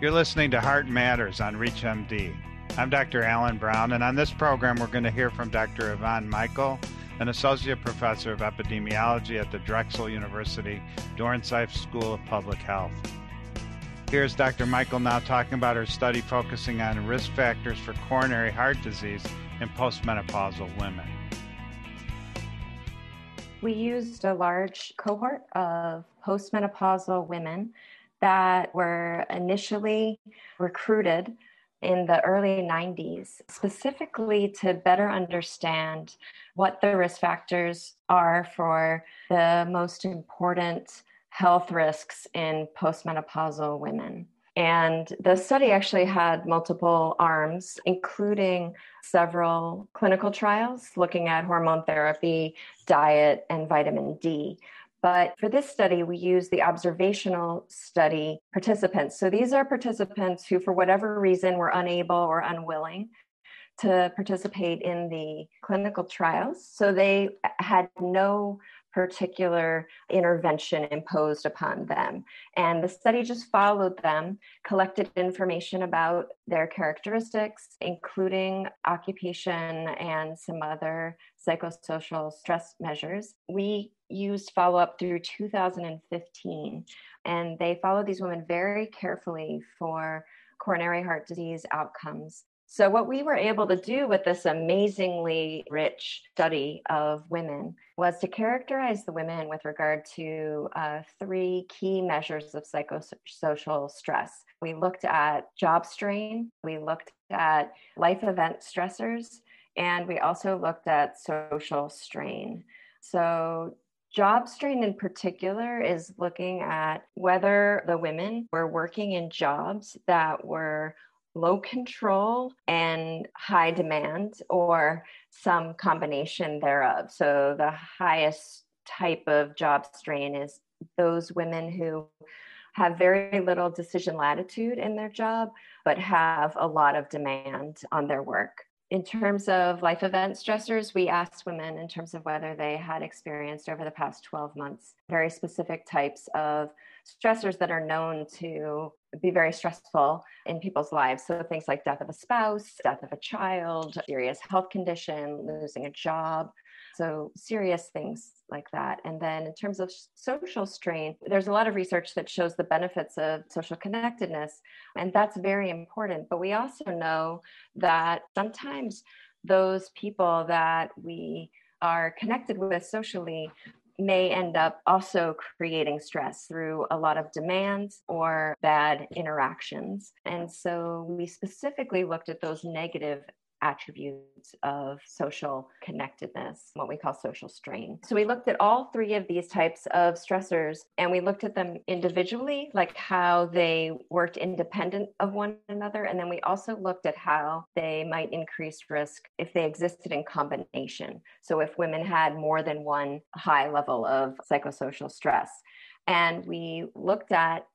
You're listening to Heart Matters on ReachMD. I'm Dr. Alan Brown, and on this program, we're going to hear from Dr. Yvonne Michael, an associate professor of epidemiology at the Drexel University Dornsife School of Public Health. Here's Dr. Michael now talking about her study focusing on risk factors for coronary heart disease in postmenopausal women. We used a large cohort of postmenopausal women that were initially recruited in the early 90s, specifically to better understand what the risk factors are for the most important health risks in postmenopausal women. And the study actually had multiple arms, including several clinical trials looking at hormone therapy, diet, and vitamin D. But for this study, we use the observational study participants. So these are participants who, for whatever reason, were unable or unwilling to participate in the clinical trials. So they had no particular intervention imposed upon them. And the study just followed them, collected information about their characteristics, including occupation and some other psychosocial stress measures. We used follow up through 2015, and they followed these women very carefully for coronary heart disease outcomes. So, what we were able to do with this amazingly rich study of women was to characterize the women with regard to uh, three key measures of psychosocial stress. We looked at job strain, we looked at life event stressors, and we also looked at social strain. So, job strain in particular is looking at whether the women were working in jobs that were low control and high demand, or some combination thereof. So, the highest type of job strain is those women who have very little decision latitude in their job, but have a lot of demand on their work. In terms of life event stressors, we asked women in terms of whether they had experienced over the past 12 months very specific types of stressors that are known to be very stressful in people's lives. So things like death of a spouse, death of a child, serious health condition, losing a job. So serious things like that. And then in terms of social strain, there's a lot of research that shows the benefits of social connectedness, and that's very important. But we also know that sometimes those people that we are connected with socially may end up also creating stress through a lot of demands or bad interactions. And so we specifically looked at those negative attributes of social connectedness, what we call social strain. So we looked at all three of these types of stressors and we looked at them individually, like how they worked independent of one another. And then we also looked at how they might increase risk if they existed in combination. So if women had more than one high level of psychosocial stress. And we looked at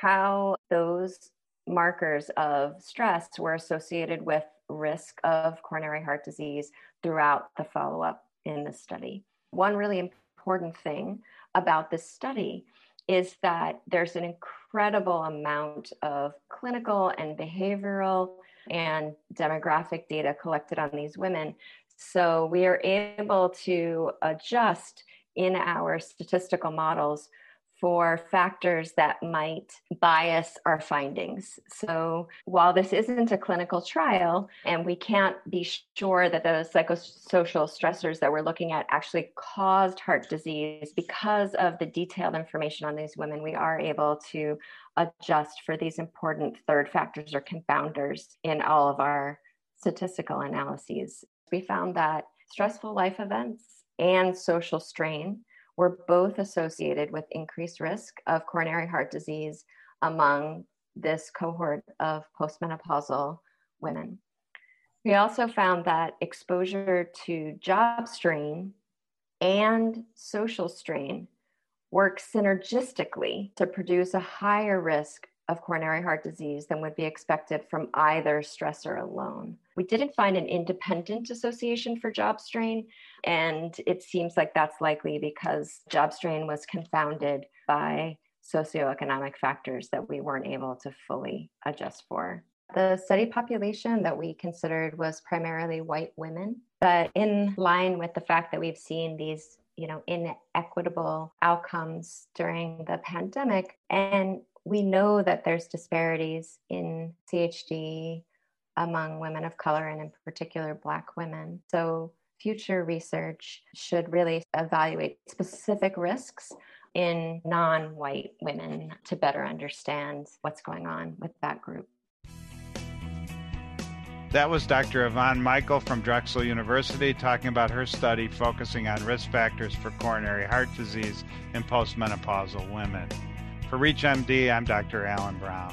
how those markers of stress were associated with risk of coronary heart disease throughout the follow up in the study. One really important thing about this study is that there's an incredible amount of clinical and behavioral and demographic data collected on these women. So we are able to adjust in our statistical models for factors that might bias our findings. So, while this isn't a clinical trial and we can't be sure that the psychosocial stressors that we're looking at actually caused heart disease because of the detailed information on these women, we are able to adjust for these important third factors or confounders in all of our statistical analyses. We found that stressful life events and social strain were both associated with increased risk of coronary heart disease among this cohort of postmenopausal women. We also found that exposure to job strain and social strain work synergistically to produce a higher risk of coronary heart disease than would be expected from either stressor alone. We didn't find an independent association for job strain, and it seems like that's likely because job strain was confounded by socioeconomic factors that we weren't able to fully adjust for. The study population that we considered was primarily white women, but in line with the fact that we've seen these you know inequitable outcomes during the pandemic and we know that there's disparities in CHD among women of color and in particular black women so future research should really evaluate specific risks in non white women to better understand what's going on with that group. That was Dr. Yvonne Michael from Drexel University talking about her study focusing on risk factors for coronary heart disease in postmenopausal women. For ReachMD, I'm Dr. Alan Brown.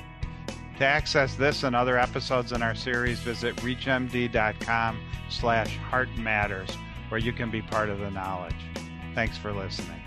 To access this and other episodes in our series, visit reachmd.com slash heart matters, where you can be part of the knowledge. Thanks for listening.